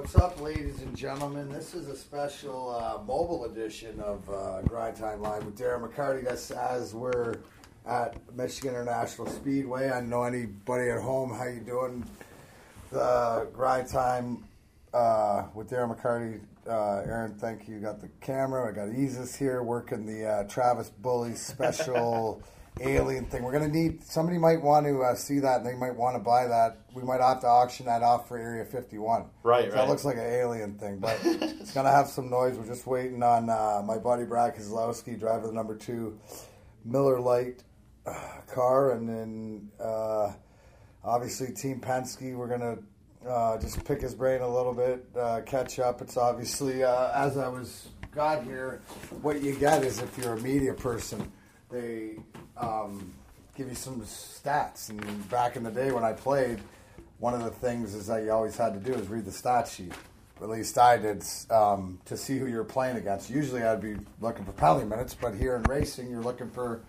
What's up, ladies and gentlemen? This is a special uh, mobile edition of uh, Grind Time Live with Darren McCarty. That's as we're at Michigan International Speedway. I know anybody at home. How you doing? The Grind Time uh, with Darren McCarty. Uh, Aaron, thank you. You got the camera. I got Isis here working the uh, Travis Bully special alien thing. We're gonna need somebody might want to uh, see that. and They might want to buy that. We might have to auction that off for Area 51. Right, So right. That looks like an alien thing, but it's gonna have some noise. We're just waiting on uh, my buddy Brad Keselowski, driver the number two Miller Lite uh, car, and then uh, obviously Team Penske. We're gonna uh, just pick his brain a little bit, uh, catch up. It's obviously uh, as I was got here, what you get is if you're a media person, they um, give you some stats. And back in the day when I played, one of the things is that you always had to do is read the stat sheet. At least I did um, to see who you're playing against. Usually I'd be looking for penalty minutes, but here in racing, you're looking for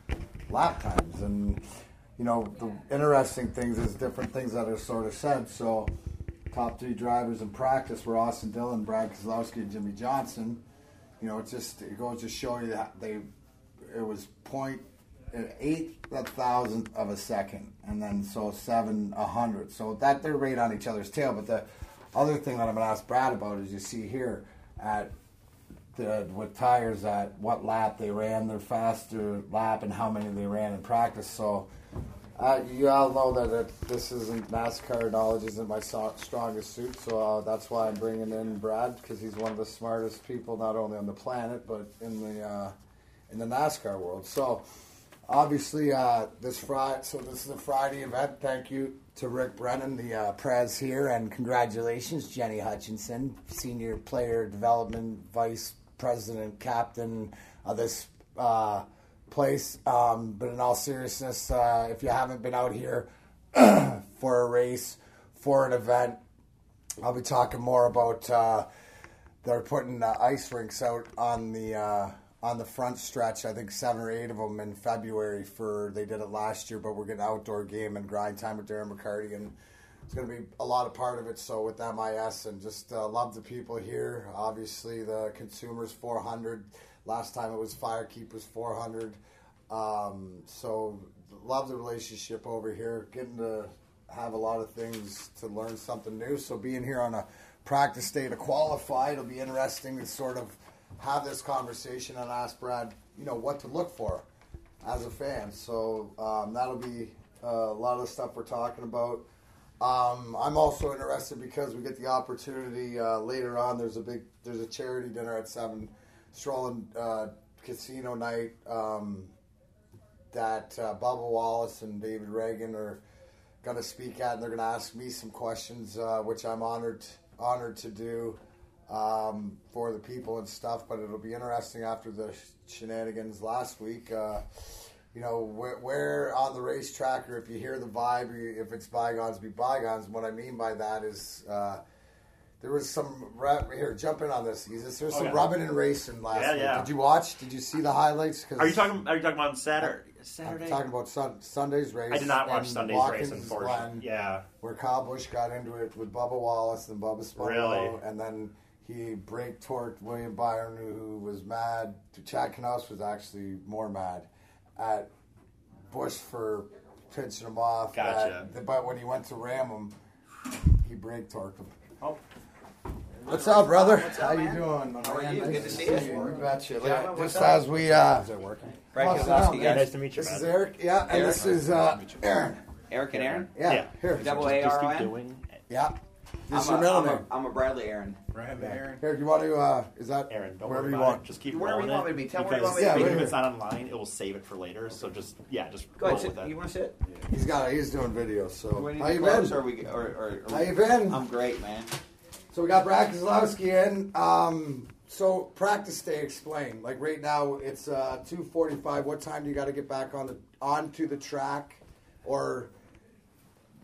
lap times. And you know the interesting things is different things that are sort of said. So top three drivers in practice were Austin Dillon, Brad Keselowski, and Jimmie Johnson. You know, it just it goes to show you that they it was point an eighth of thousandth of a second, and then so seven a hundred. So that they're right on each other's tail. But the other thing that I'm going to ask Brad about is you see here at the with tires at what lap they ran their faster lap and how many they ran in practice. So. Uh, you all know that it, this isn't NASCAR knowledge isn't my so- strongest suit, so uh, that's why I'm bringing in Brad because he's one of the smartest people not only on the planet but in the uh, in the NASCAR world. So obviously uh, this Friday, so this is a Friday event. Thank you to Rick Brenner, the uh, Prez here, and congratulations, Jenny Hutchinson, Senior Player Development Vice President, Captain of this uh, place. Um, but in all seriousness, uh, if you haven't been out here for a race, for an event, I'll be talking more about. Uh, they're putting ice rinks out on the uh, on the front stretch. I think seven or eight of them in February. For they did it last year, but we're getting outdoor game and grind time with Darren McCarty, and it's going to be a lot of part of it. So with MIS and just uh, love the people here. Obviously, the consumers 400. Last time it was FireKeepers 400. Um, so love the relationship over here. Getting to have a lot of things to learn something new. So being here on a practice day to qualify, it'll be interesting to sort of have this conversation and ask Brad, you know, what to look for as a fan. So um, that'll be uh, a lot of the stuff we're talking about. Um, I'm also interested because we get the opportunity uh, later on. There's a big, there's a charity dinner at seven, strolling uh, casino night um, that uh, Bubba Wallace and David Ragan are going to speak at, and they're going to ask me some questions, uh, which I'm honored honored to do um, for the people and stuff. But it'll be interesting after the shenanigans last week. Uh, you know, where, where on the racetrack, or if you hear the vibe, if it's bygones, be bygones. What I mean by that is. Uh, there was some rub, here. Jump in on this. Jesus. There was Oh, some yeah. rubbing and racing last Yeah, week. yeah. Did you watch? Did you see the highlights? 'Cause Are you talking? Are you talking about Saturday? Saturday. I'm talking about sun, Sunday's race. I did not watch Sunday's Watkins race, unfortunately. Glen, Yeah. where Kyle Busch got into it with Bubba Wallace and Bubba spun Really? and then he break torqued William Byron, who was mad. Chad Knaus was actually more mad at Busch for pinching him off. Gotcha. That- but when he went to ram him, he break torqued him. Oh, What's up, brother? What's How up, you man? doing? my How are you? Nice Good to see you. You betcha. Yeah, Look, Just up? as we. Uh, Brad Oh, sit Keselowski, down, yeah. Nice to meet you, this man. is Eric. Yeah, and Eric. this is uh, Aaron. Eric and Aaron. Yeah, Yeah. here. Double just, A just R O keep N. doing. Yeah. This is I'm your a, middle I'm, name. a, I'm a Bradley Aaron. Bradley Aaron. Here, do you want to? Uh, is that Aaron, don't wherever worry you about want? it. Just keep Wherever rolling you want it. me to be. Tell me because where you want me to even be. if it's not online, it will save it for later. So just yeah, just Go roll ahead. with Sit. it. You want to sit? He's got. He's doing videos. So We need how to you close, been? Or we, or, or, or How you been? I'm great, man. So we got Brad Keselowski in. Um, so practice day, explain. Like right now, it's uh, two forty-five. What time do you got to get back on the onto the track, or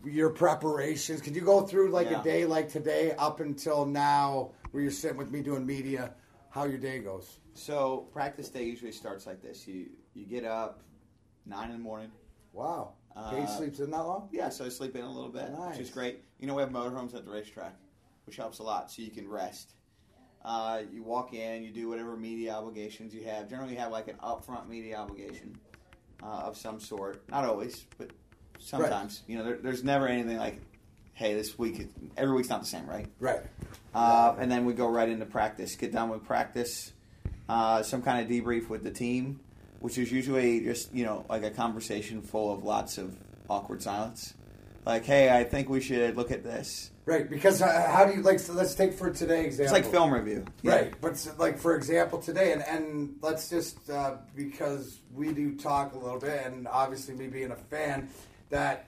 your preparations? Could you go through like Yeah. a day like today up until now, where you're sitting with me doing media? How your day goes? So practice day usually starts like this. You you get up nine in the morning. Wow. Uh, Katie sleeps in that long? Yeah, so I sleep in a little bit, Nice. which is great. You know, we have motorhomes at the racetrack. which helps a lot. So you can rest. Uh, you walk in, you do whatever media obligations you have. Generally, you have like an upfront media obligation uh, of some sort. Not always, but sometimes. You know, there, there's never anything like, hey, this week, every week's not the same, right? Right. Uh, and then we go right into practice. Get done with practice, uh, some kind of debrief with the team, which is usually just you know like a conversation full of lots of awkward silence. Like, hey, I think we should look at this. Right. Because uh, how do you like? So let's take for today example. It's like film review, Yeah. Right, but s- like for example today, and, and let's just uh, because we do talk a little bit, and obviously me being a fan, that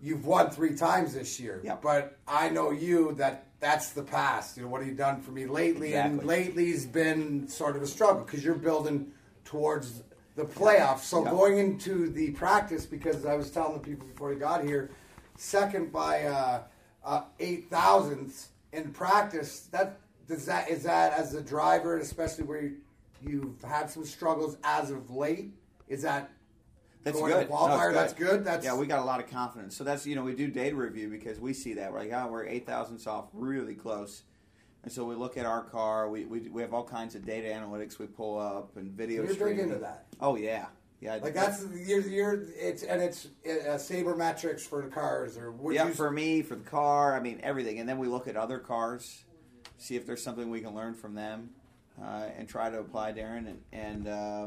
you've won three times this year. Yep. But I know you that that's the past. You know what have you done for me lately? And lately's been sort of a struggle because you're building towards the playoffs. So Yep. going into the practice, because I was telling the people before you got here, second by uh, uh, eight thousandths in practice. That does that is that as a driver, especially where you, you've had some struggles as of late. Is that That's going good. to qualifier? No, that's good. That's yeah, we got a lot of confidence. So that's you know we do data review because we see that we're like, oh, we're eight thousandths off, really close. And so we look at our car. We, we, we have all kinds of data analytics we pull up and video. You're big streaming. into that. Oh yeah, yeah. like that's you're, you're it's and it's uh, sabermetrics for the cars or yeah, you for me, for the car, I mean everything, and then we look at other cars, see if there's something we can learn from them, uh, and try to apply, Darren. And, and uh,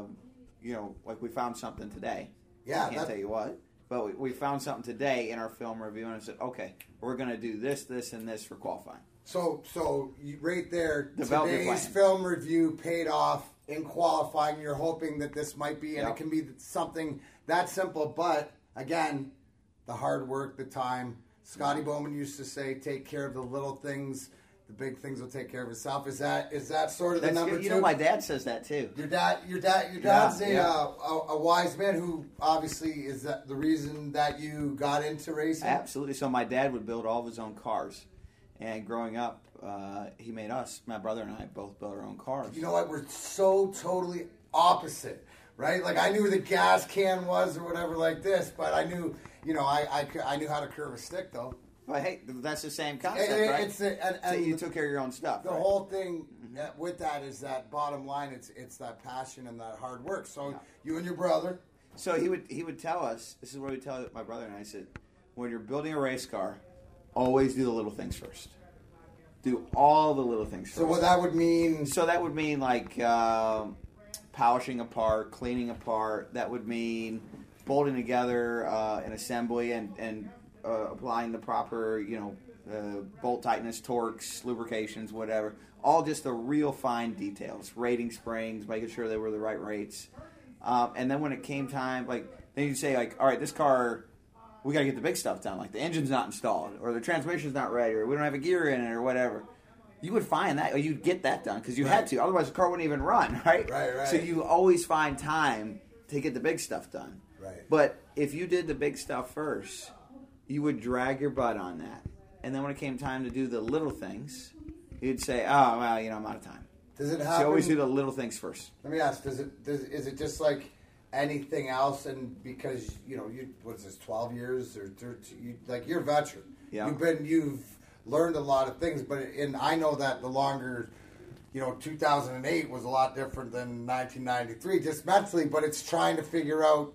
you know, like we found something today. Yeah, I can't that- tell you what, but we, we found something today in our film review, and I said, okay, we're going to do this, this, and this for qualifying. So, so right there, today's film review paid off in qualifying. You're hoping that this might be, and Yep. it can be something that simple. But again, the hard work, the time. Scotty Bowman used to say, "Take care of the little things; the big things will take care of itself." Is that is that sort of That's the number good. You two? know, my dad says that too. Your dad, your dad, your Yeah, dad's a, yeah. uh, a a wise man who obviously is that the reason that you got into racing. Absolutely. So my dad would build all of his own cars, and growing up, uh, he made us, my brother and I, both build our own cars. You know what? We're so totally opposite, right? Like I knew where the gas can was or whatever like this, but I knew, you know, I I, I knew how to curve a stick though. But hey, that's the same concept, It- it- right? it's a- and- so and you took care of your own stuff. The right? whole thing uh, with that is that bottom line. It's it's that passion and that hard work. So Yeah. you and your brother, So he would he would tell us. This is what he would tell my brother and I said, when you're building a race car, always do the little things first. Do all the little things first. so what that would mean. So that would mean like um, polishing apart, cleaning apart. That would mean bolting together uh, an assembly and and uh, applying the proper you know uh, bolt tightness, torques, lubrications, whatever. All just the real fine details. Rating springs, making sure they were the right rates. Um, and then when it came time, like then you'd say like, all right, this car we got to get the big stuff done. Like the engine's not installed, or the transmission's not ready, or we don't have a gear in it, or whatever. You would find that, or you'd get that done because you had to. Otherwise, the car wouldn't even run, right? Right, right. So you always find time to get the big stuff done. Right. But if you did the big stuff first, you would drag your butt on that, and then when it came time to do the little things, you'd say, "Oh, well, you know, I'm out of time." Does it So happen? you always do the little things first. Let me ask: Does it? Does is it just like anything else? And because you know, you what is this? Twelve years or thirteen? You, like you're a veteran. Yeah. You've been. You've learned a lot of things, but and I know that the longer. You know, 2008 was a lot different than 1993, just mentally. But it's trying to figure out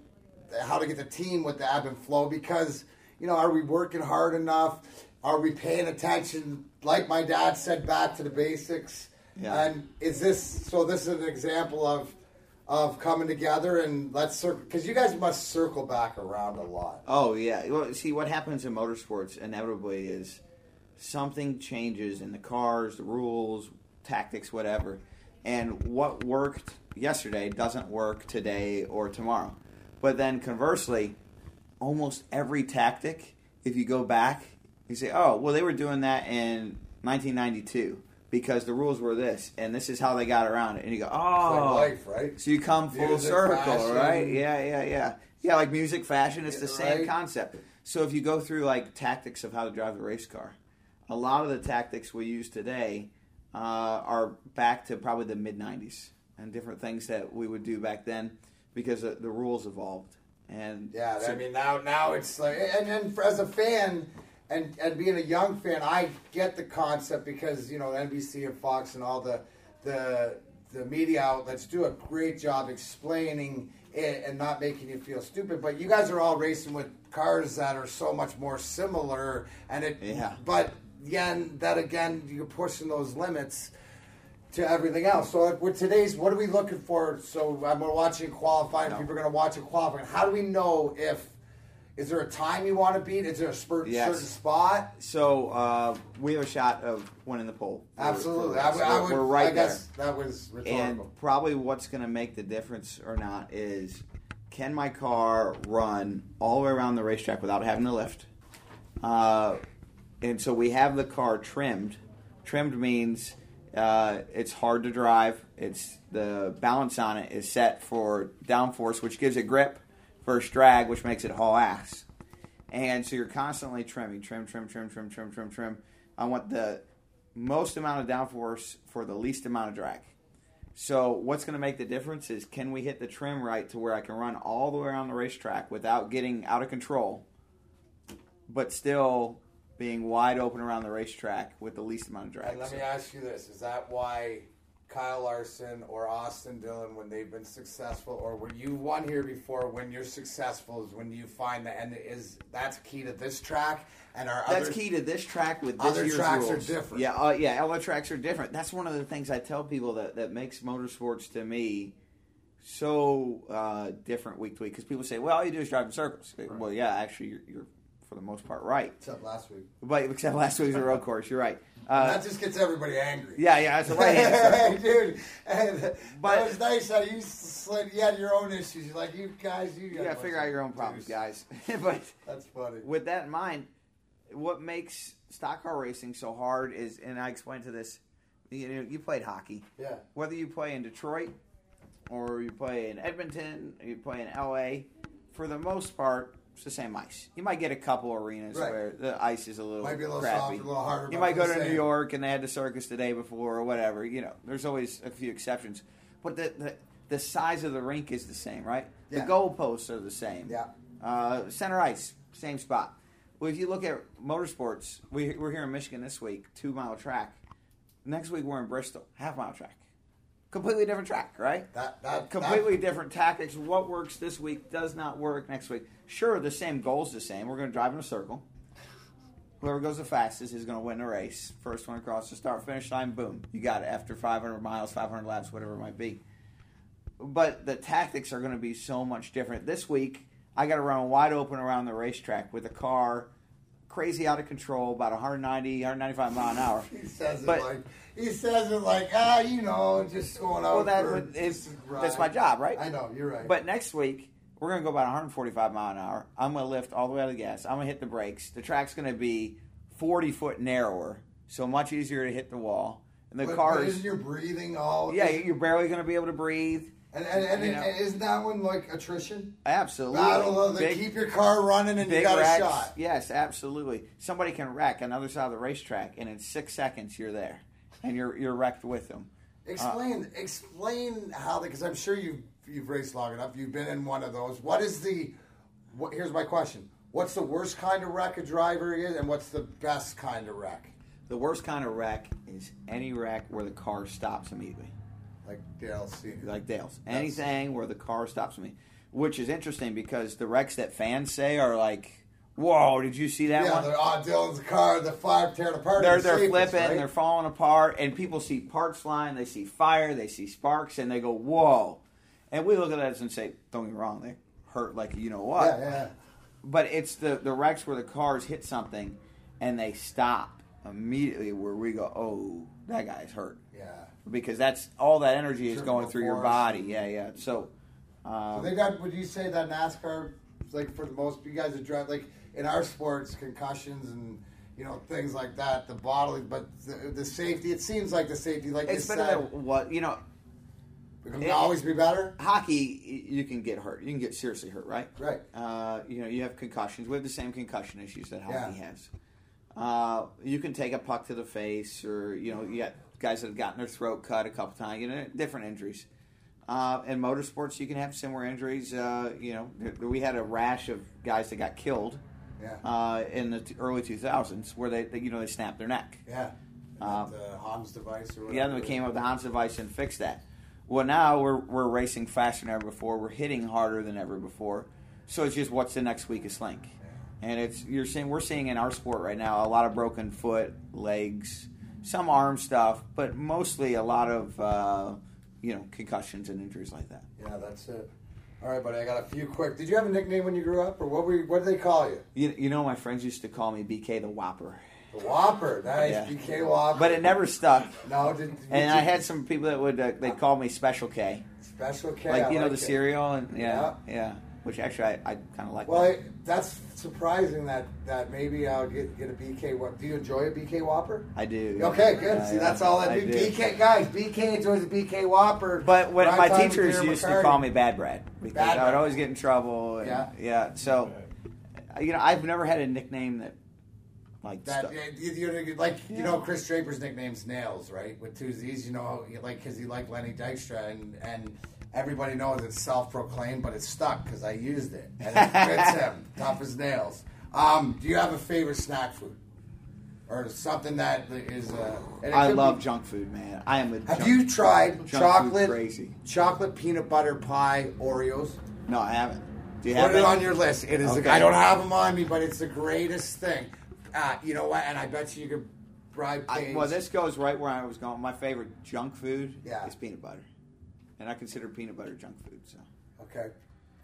how to get the team with the ebb and flow because you know, are we working hard enough? Are we paying attention? Like my dad said, back to the basics. Yeah. And is this so? This is an example of of coming together and let's circle because you guys must circle back around a lot. Oh yeah. Well, see what happens in motorsports inevitably is something changes in the cars, the rules, tactics, whatever, and what worked yesterday doesn't work today or tomorrow. But then conversely, almost every tactic, if you go back, you say, "Oh, well, they were doing that in 1992." Because the rules were this, and this is how they got around it, and you go, "Oh, like life, right? so you come full Music, circle, fashion. right? Yeah, yeah, yeah. Yeah, like music, fashion, it's the same right. concept. So if you go through like tactics of how to drive the race car, a lot of the tactics we use today uh, are back to probably the mid 90s and different things that we would do back then because the, the rules evolved. And Yeah, so- I mean now now it's like and, and for, as a fan, and and being a young fan, I get the concept because you know NBC and Fox and all the the the media outlets do a great job explaining it and not making you feel stupid. But you guys are all racing with cars that are so much more similar, and it. Yeah. But again, that again, you're pushing those limits to everything else. So with today's, what are we looking for? So we're watching qualifying. No. People are going to watch it qualifying. How do we know if is there a time you want to beat? Is there a spur, Yes. certain spot? So uh, we have a shot of winning the pole. Absolutely. I, race. would- I We're- would. We're right I guess there. that was And probably what's going to make the difference or not is can my car run all the way around the racetrack without having to lift? Uh, and so we have the car trimmed. Trimmed means uh, it's hard to drive. It's the balance on it is set for downforce, which gives it grip versus drag, which makes it haul ass. And so you're constantly trimming, trim, trim, trim, trim, trim, trim, trim. I want the most amount of downforce for the least amount of drag. So what's going to make the difference is can we hit the trim right to where I can run all the way around the racetrack without getting out of control, but still being wide open around the racetrack with the least amount of drag. And let me ask you this: Is that why Kyle Larson or Austin Dillon, when they've been successful, or when you won here before, when you're successful, is when you find the end? Is that's key to this track and our That's other key to this track with this other tracks are different. Yeah, uh, yeah, other tracks are different. That's one of the things I tell people that, that makes motorsports to me so uh, different week to week. Because people say, "Well, all you do is drive in circles." Well, yeah, actually, you're, you're for the most part right. Except last week. But except last week's a road course, you're right. Uh, that just gets everybody angry. yeah, yeah, that's the right answer. dude. And But- that was nice how you slid. You had your own issues. You're like, you guys, you, gotta got figure out your own problems, guys. but That's funny. with that in mind, what makes stock car racing so hard is, and I explained to this, you know, you played hockey. Yeah. Whether you play in Detroit or you play in Edmonton, or you play in LA, for the most part, it's the same ice. You might get a couple arenas Right. where the ice is a little, Might be a little crappy. softer, a little harder. You might go to New. York and they had the circus the day before or whatever. You know, there's always a few exceptions, but the the, the size of the rink is the same, right? Yeah. The goalposts are the same. Yeah. Uh, center ice, same spot. Well, if you look at motorsports, we, we're here in Michigan this week, two mile track. Next week we're in Bristol, half mile track. Completely different track, right? That that Completely different tactics. What works this week does not work next week. Sure, the same goal's the same. We're going to drive in a circle. Whoever goes the fastest is going to win the race. First one across the start finish line, boom, you got it. After 500 miles, 500 laps, whatever it might be. But the tactics are going to be so much different. This week, I got to run wide open around the racetrack with a car crazy out of control, about 190, 195 mile an hour. He says But- it like he says it like ah, you know, just going out. Well, that for it's, that's my job, right? I know you're right. But next week, we're going to go about 145 mile an hour. I'm going to lift all the way out of the gas. I'm going to hit the brakes. The track's going to be 40 foot narrower, so much easier to hit the wall. And the but, car but is, isn't your breathing all? yeah, you're barely going to be able to breathe. And and, and, you know. and isn't that one like attrition? Absolutely. Battle of the Big- keep your car running and you got wrecks. a shot. Yes, absolutely. Somebody can wreck on the other side of the racetrack, and in six seconds you're there, and you're you're wrecked with them. Uh, explain explain how because I'm sure you've you've raced long enough. You've been in one of those. What is the? What, here's my question. What's the worst kind of wreck a driver is, and what's the best kind of wreck? The worst kind of wreck is any wreck where the car stops immediately. Like Dale Senior. like Dale's. That's- Anything where the car stops me, which is interesting because the wrecks that fans say are like, "Whoa, did you see that yeah, one?" they're on Dylan's car. The five tearing apart. They're they're safest, flipping, right? they're falling apart, and people see parts flying, they see fire, they see sparks, and they go, "Whoa!" And we look at that and say, "Don't get me wrong, they hurt like you know what." Yeah, yeah. But it's the the wrecks where the cars hit something and they stop immediately, where we go, "Oh, that guy's hurt," Yeah. Because that's all that energy is going through your body. Yeah, yeah. So. So Um, they got. Would you say that NASCAR, like for the most, you guys are drive like in our sports, concussions and you know things like that, the bodily, but the, the safety. It seems like the safety, like it's you better said, than what you know. it can it- always be better. Hockey, you can get hurt. You can get seriously hurt, right? Right. Uh, you know, you have concussions. We have the same concussion issues that hockey Yeah. has. Uh, you can take a puck to the face, or you know, you got guys that have gotten their throat cut a couple times. You know, different injuries. Uh, in motorsports, you can have similar injuries. Uh, you know, we had a rash of guys that got killed Yeah. uh, in the t- early 2000s, where they, they you know they snapped their neck. Yeah. Um, the HANS device or whatever. Yeah, then we came up with the HANS device and fixed that. Well, now we're we're racing faster than ever before. We're hitting harder than ever before. So it's just what's the next weakest link, and it's you're seeing we're seeing in our sport right now a lot of broken foot, legs, some arm stuff, but mostly a lot of uh, you know concussions and injuries like that. Yeah, that's it. All right, buddy. I got a few quick. Did you have a nickname when you grew up, or what? Were you, what did they call you? You, you know, my friends used to call me BK the Whopper, The Whopper. Nice. Yeah. BK Whopper. but it never stuck. no, did, did And you- I had some people that would uh, they'd call me Special K, special K. like I you know the it. cereal, and yeah, yeah, which actually I, I kind of like. Well, that. I, that's surprising that that maybe I'll get get a BK. What do you enjoy a BK Whopper? I do. Okay, good. Yeah, See, yeah. that's all that I be. do. BK guys, BK enjoys a BK Whopper. But when my teachers Darren used to call me Bad Brad because Bad I would always get in trouble. And, Yeah. yeah. So, you know, I've never had a nickname that like That stuck. you, you, you- like you know Kris Draper's nickname's Nails, right? With two Z's, you know, you- like because he liked Lenny Dykstra, and and everybody knows it's self-proclaimed, but it's stuck because I used it and it fits him, tough as nails. Um, do you have a favorite snack food or something that is? Uh, I love be- junk food, man. I am a. Have junk, you tried chocolate crazy? chocolate peanut butter pie Oreos? No, I haven't. Do you Put have it any? on your list. It is. Okay. I don't have them on me, but it's the greatest thing. Uh, you know what? And I bet you you could bribe I, well, this goes right where I was going. My favorite junk food Yeah. is peanut butter, and I consider peanut butter junk food. So Okay,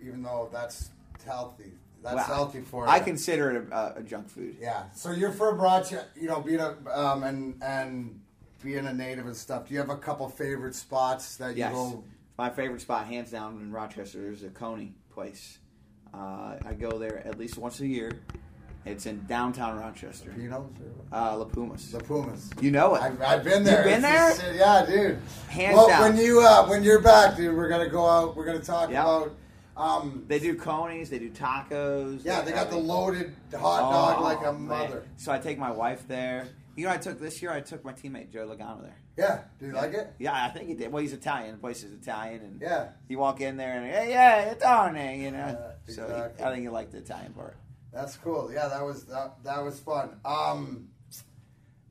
even though that's healthy, that's Well, healthy for I you. consider it a, a junk food. Yeah. So you're from Rochester, you know, being a um, and and being a native and stuff. Do you have a couple favorite spots that Yes. you go? My favorite spot, hands down, in Rochester is a Coney place. Uh, I go there at least once a year. It's in downtown Rochester. Pinos Uh, La Pumas. La Pumas? You know it. I've, I've been there. You've been It's there? just- yeah, dude. Hands well, down. when you uh, when you're back, dude, we're gonna go out. We're gonna talk Yep. about. Um, They do Conies. They do tacos. yeah, they got the loaded hot dog Oh, like a man. mother. So I take my wife there. You know, I took this year. I took my teammate Joe Logano there. Yeah. Do you like it? Yeah, I think he did. Well, he's Italian. The place is Italian, and Yeah. you walk in there and hey, yeah, it's on there, you know. Yeah, So he, I think you like the Italian part. That's cool. Yeah, that was that, that was fun. Um,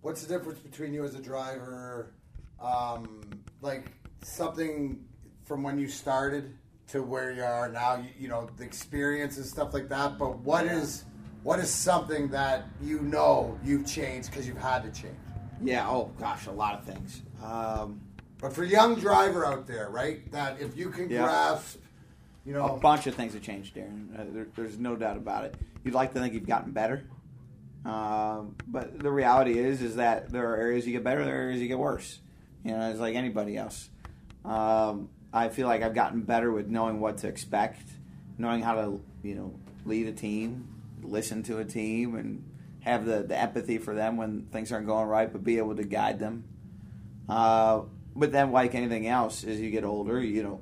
what's the difference between you as a driver, um, like something from when you started to where you are now? You, you know, the experience and stuff like that. But what is what is something that you know you've changed because you've had to change? Yeah. Oh gosh, a lot of things. Um, But for young driver out there, right? That if you can Yeah. grasp, you know, a bunch of things have changed, Darren. Uh, there, there's no doubt about it. You'd like to think you've gotten better, um, but the reality is, is that there are areas you get better, there are areas you get worse. You know, it's like anybody else. Um, I feel like I've gotten better with knowing what to expect, knowing how to, you know, lead a team, listen to a team, and have the, the empathy for them when things aren't going right, but be able to guide them. Uh, but then, like anything else, as you get older, you know,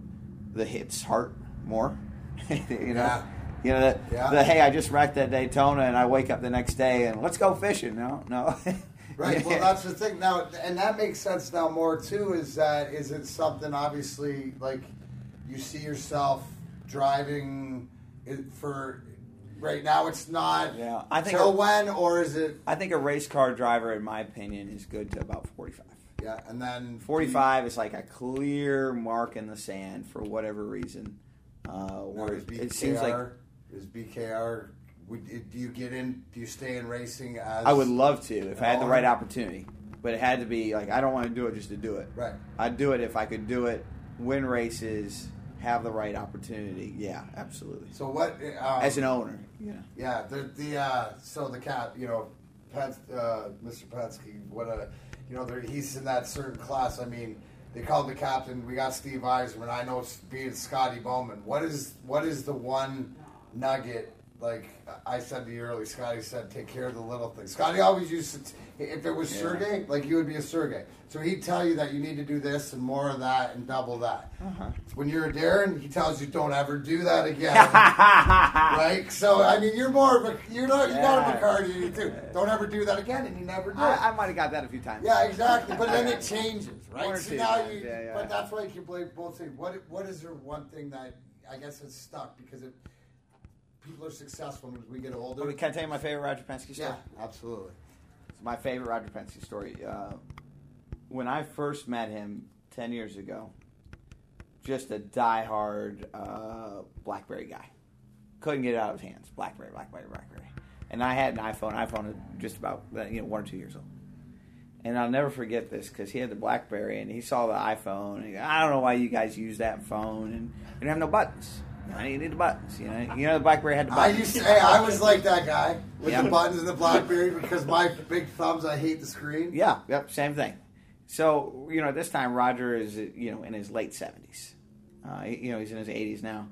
the hits hurt more. you know, Yeah. You know that Yeah. the hey, I just wrecked at Daytona, and I wake up the next day and let's go fishing. No, no. Right. Well, that's the thing now, and that makes sense now more too. Is that is it something obviously like you see yourself driving it for right now? It's not. Yeah, I think- Till when, or is it? I think a race car driver, in my opinion, is good to about forty-five. Yeah, and then 45 is like a clear mark in the sand for whatever reason. Uh, where BKR, it seems like is BKR. Would, do you get in? Do you stay in racing as? I would love to if I had the right opportunity, but it had to be like I don't want to do it just to do it. Right. I'd do it if I could do it, win races, have the right opportunity. Yeah, absolutely. So what? Um, As an owner, yeah. Yeah, the the uh, so the cat, you know, Pens, uh, Mr. Penske, what a, you know, he's in that certain class. I mean, they called the captain. We got Steve Yzerman. I know it's being Scotty Bowman. What is what is the one nugget? Like I said to you earlier, Scotty said, take care of the little things. Scotty always used to, if it was Yeah. Sergey, like you would be a Sergey. So he'd tell you that you need to do this and more of that and double that. Uh-huh. When you're a Darren, he tells you don't ever do that again right? So I mean, you're more of a you're not you're not a Yeah. Bacardi you too. Don't ever do that again, and you never do. I, I might have got that a few times. yeah, exactly. But then it changes, right? or So now times, you. yeah, yeah. But that's why you can blame both things. What what is there one thing that I guess it's stuck because it people are successful as we get older. Well, Can I tell you my favorite Roger Penske story? yeah, absolutely. It's my favorite Roger Penske story. Uh, when I first met him ten years ago, just a diehard uh, BlackBerry guy. Couldn't get it out of his hands. BlackBerry, BlackBerry, BlackBerry. And I had an iPhone. iPhone is just about uh, you know one or two years old. And I'll never forget this because he had the BlackBerry and he saw the iPhone. And he, I don't know why you guys use that phone and you don't have no buttons. I need the buttons. You know, you know the BlackBerry had the buttons. I used to, hey, I was like that guy with Yeah. the buttons and the BlackBerry because my big thumbs, I hate the screen. Yeah, yep, same thing. So you know, this time Roger is you know in his late seventies. Uh, you know, he's in his eighties now,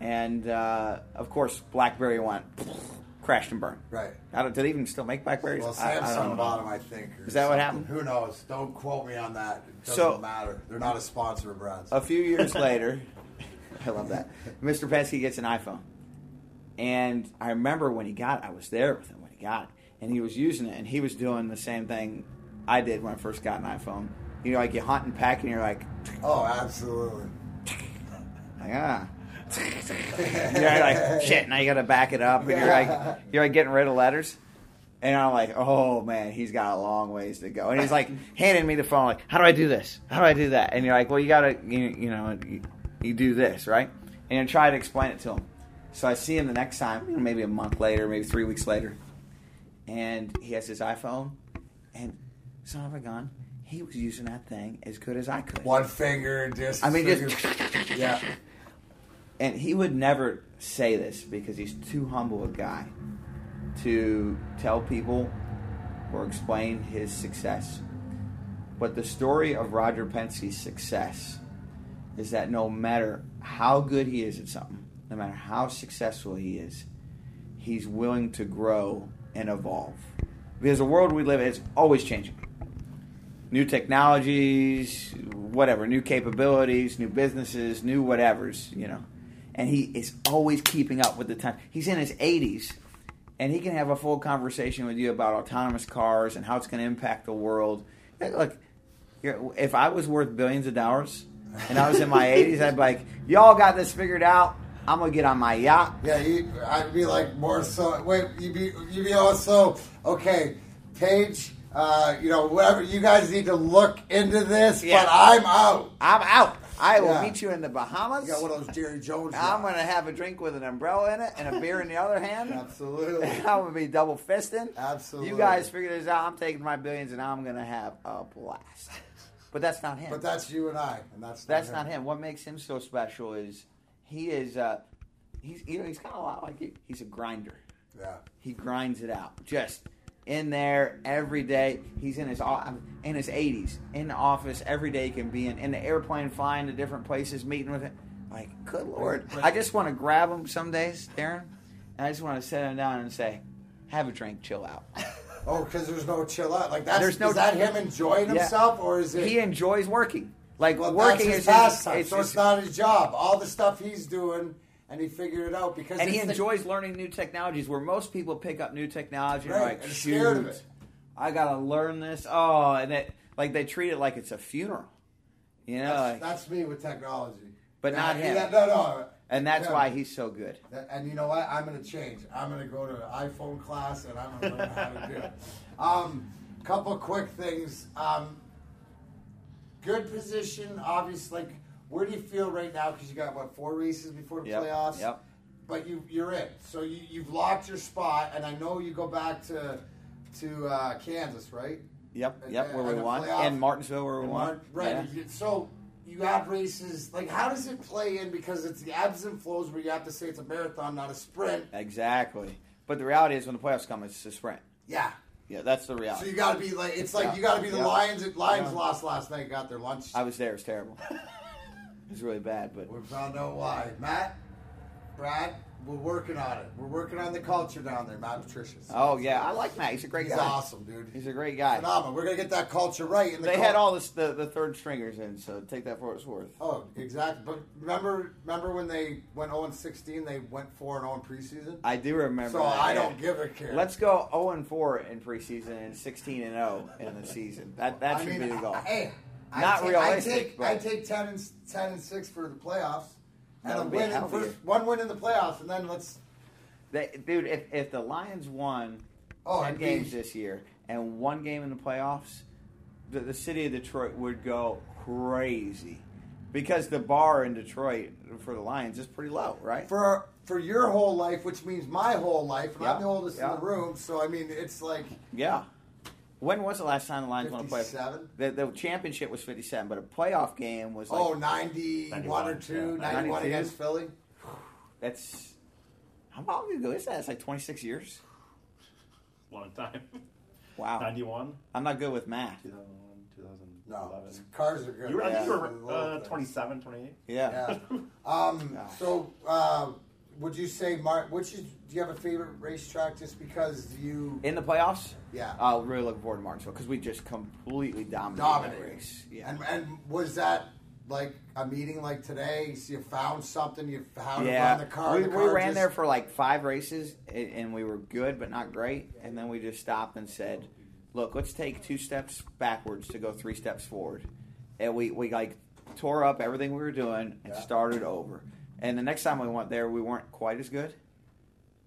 and uh, of course BlackBerry went crashed and burned. Right. I don't, do they even still make Blackberries? Well, I- I Samsung bought them, I think. Is that what happened? Who knows? Don't quote me on that. It doesn't So- matter. They're not a sponsor of Brad's. A few years later, I love that. Mr. Penske gets an iPhone, and I remember when he got. it, I was there with him when he got, it, and he was using it, and he was doing the same thing I did when I first got an iPhone. You know, like you hunt and pack, and you're like, oh, absolutely. Like, ah. you're like, shit, now you gotta back it up and you're like you're like getting rid of letters. And I'm like, oh man, he's got a long ways to go. And he's like handing me the phone, like, how do I do this? How do I do that? And you're like, well, you gotta, you, you know, you, do this, right? And you try to explain it to him. So I see him the next time, you know, maybe a month later, maybe three weeks later, and he has his iPhone, and son of a gun, he was using that thing as good as I could. One finger, just. I mean, just yeah. and he would never say this because he's too humble a guy to tell people or explain his success. But the story of Roger Penske's success is that no matter how good he is at something, no matter how successful he is, he's willing to grow and evolve. Because the world we live in is always changing. New technologies, whatever, new capabilities, new businesses, new whatevers, you know. And he is always keeping up with the time. He's in his 80s, and he can have a full conversation with you about autonomous cars and how it's going to impact the world. Look, if I was worth billions of dollars and I was in my 80s, I'd be like, y'all got this figured out. I'm going to get on my yacht. Yeah, you, I'd be like more so. Wait, you'd be you'd be also okay. Paige, uh, you know, whatever. You guys need to look into this, Yeah. but I'm out. I'm out. I will Yeah. meet you in the Bahamas. You got one of those Jerry Jones. I'm going to have a drink with an umbrella in it and a beer in the other hand. Absolutely. I'm going to be double fisting. Absolutely. You guys figure this out. I'm taking my billions and I'm going to have a blast. But that's not him. But that's you and I, and that's That's not him. What makes him so special is he is uh, he's you know he's kind of a lot like you. He's a grinder. Yeah. He grinds it out, just in there every day. He's in his in his 80s in the office every day. He can be in in the airplane, flying to different places, meeting with him. Like, good lord! I just want to grab him some days, Darren, and I just want to sit him down and say, "Have a drink, chill out." Oh, because there's no chill out. Like that's There's no- is that him enjoying Yeah. himself, or is it? He enjoys working. Like well, working his is his- pastime, it's so his- it's not his job. All the stuff he's doing, and he figured it out because and he it's the- enjoys learning new technologies. Where most people pick up new technology Right, like, and shoot, scared of it. I gotta learn this. Oh, and it like they treat it like it's a funeral, you know. That's, like- that's me with technology, But not him. yeah, no, no. And that's Yeah. why he's so good. And you know what? I'm going to change. I'm going to go to an iPhone class and I'm going to learn how to do it. Um, couple quick things. Um, good position, obviously. Like, where do you feel right now? Because you got what four races before the Yep, playoffs. yep. But you you're in. So you you've locked your spot, and I know you go back to to uh, Kansas, right? Yep, And- yep. Where we and a won playoff- in Martinsville, where we And won. Right. Yeah. So you have races. Like, how does it play in? Because it's the ebbs and flows where you have to say it's a marathon, not a sprint. Exactly. But the reality is, when the playoffs come, it's a sprint. Yeah. Yeah, that's the reality. So you got to be like, it's like Yeah. you got to be the Yeah. Lions. Lions Yeah. lost last night. Got their lunch. I was there. It's terrible. it was really bad, but We found out why. Matt, Brad, we're working on it. We're working on the culture down there, Matt Patricia's. oh yeah, I like Matt. He's a great guy. He's guy. awesome, dude. He's a great guy. Phenomenal. We're gonna get that culture right. In the They cul- had all this, the the third stringers in, so take that for what it's worth. Oh, exactly. But remember, remember when they went 0 16, they went 4 and 0 in preseason. I do remember. So that, I yeah. don't give a care. Let's go 0 and 4 in preseason and 16 and 0 in the season. That that I should mean, be the goal. Hey, I Not take, realistic, I take, but- I take 10 and 10 and six for the playoffs, and a would be win in healthier. first, one win in the playoffs, and then let's They, dude, if, if the Lions won Oh, 10 it'd be- games this year and one game in the playoffs, the, the city of Detroit would go crazy. Because the bar in Detroit for the Lions is pretty low, right? for for your whole life, which means my whole life, and I'm the oldest yeah. in the room. So I mean, it's like Yeah. When was the last time the Lions won a playoff? 57? The, the championship was 57, but a playoff game was like oh 91 or 91, two, yeah, 91 92. against Philly. that's how long ago is that? It's like 26 years. Long time. Wow. 91, I'm not good with math. 2001, No, 2011. cars are good. You were, I think you Yeah, were uh, 27, 28. Yeah. Yeah. Um, Gosh. so, uh, would you say, Mark? Which is, do you have a favorite racetrack? Just because you, In the playoffs, yeah, uh, really looking forward to Martinsville because we just completely dominated dominated. race. Yeah. And and was that like a meeting like today? So you found something. You found yeah, the car. we, the we ran just- there for like five races, a- and we were good but not great. And then we just stopped and said, "Look, let's take two steps backwards to go three steps forward." And we we like tore up everything we were doing and Yeah. started over. And the next time we went there, we weren't quite as good.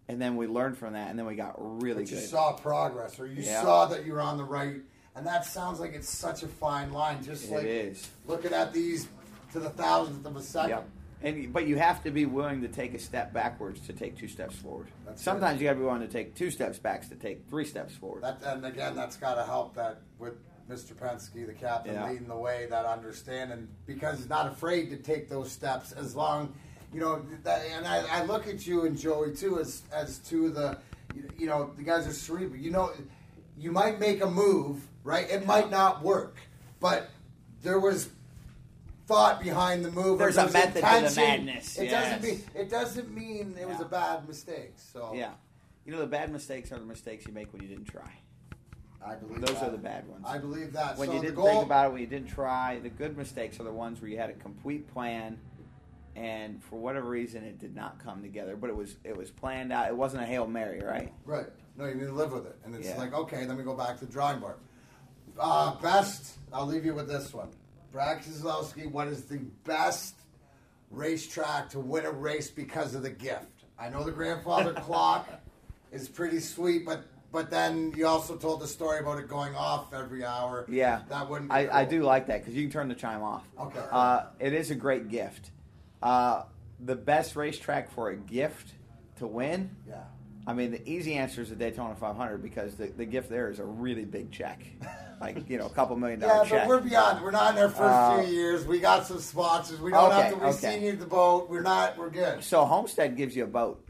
And then we learned from that, and then we got really But you good. saw progress, or you Yeah. saw that you were on the right. And that sounds like it's such a fine line. Just It like is. looking at these to the thousandth of a second. Yep. And but you have to be willing to take a step backwards to take two steps forward. That's Sometimes you got to be willing to take two steps back to take three steps forward. That and again, that's got to help that with Mr. Penske, the captain, Yeah. leading the way, that understanding because he's not afraid to take those steps as long, you know. That, and I, I look at you and Joey too as as two of the, you know, the guys are cerebral. You know, you might make a move, right? It might not work, but there was thought behind the move. There's a method to the madness, It yes. doesn't mean it doesn't mean it was a bad mistake. So Yeah. You know the bad mistakes are the mistakes you make when you didn't try. I believe Those that. are the bad ones. I believe that. When so you didn't goal, think about it, when you didn't try, the good mistakes are the ones where you had a complete plan, and for whatever reason, it did not come together. But it was it was planned out. It wasn't a hail mary, right? Right. No, you need to live with it. And it's Yeah. like, okay, then we go back to the drawing board. Uh, best, I'll leave you with this one. Brad Keselowski, what is the best racetrack to win a race because of the gift? I know the grandfather clock is pretty sweet, but but then you also told the story about it going off every hour. Yeah, That wouldn't be I, I do like that because you can turn the chime off. Okay. Uh, it is a great gift. Uh, the best racetrack for a gift to win. Yeah. I mean, the easy answer is the Daytona 500 because the, the gift there is a really big check, like you know, a couple million dollar Yeah, check. but we're beyond. We're not in our first Uh, few years. We got some sponsors. We don't Okay, have to. We okay. senior the boat. We're not. We're good. so Homestead gives you a boat.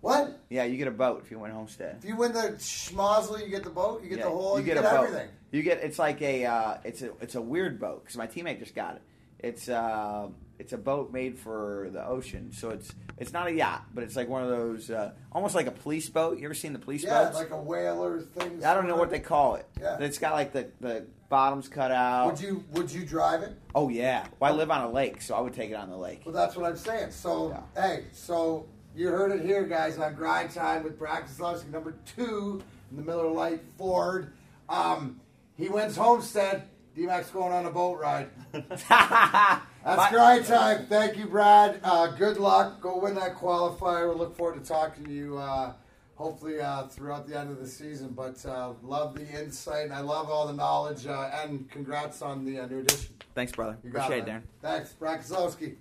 What? Yeah, you get a boat if you win Homestead. If you win the schmozzle, you get the boat, you get Yeah, the whole, you, get, a boat. everything. You get it's like a uh, it's a it's a weird boat because my teammate just got it. It's uh, it's a boat made for the ocean, so it's it's not a yacht, but it's like one of those uh, almost like a police boat. You ever seen the police Yeah, boats? like a whaler thing. I don't know what they call it. Yeah. It's got like the, the bottoms cut out. Would you Would you drive it? oh yeah. Well, I live on a lake, so I would take it on the lake. Well, that's what I'm saying. So, Yeah. hey, so you heard it here, guys, on Grind Time with Keselowski, number two in the Miller Lite Ford. Um, he wins Homestead. D-Max going on a boat ride. That's My- Grind Time. Thank you, Brad. Uh, good luck. Go win that qualifier. We look forward to talking to you. Uh, hopefully uh, throughout the end of the season. But uh, love the insight. and I love all the knowledge. Uh, and congrats on the uh, new edition. Thanks, brother. You Appreciate it. Darren. Thanks, Brad Keselowski.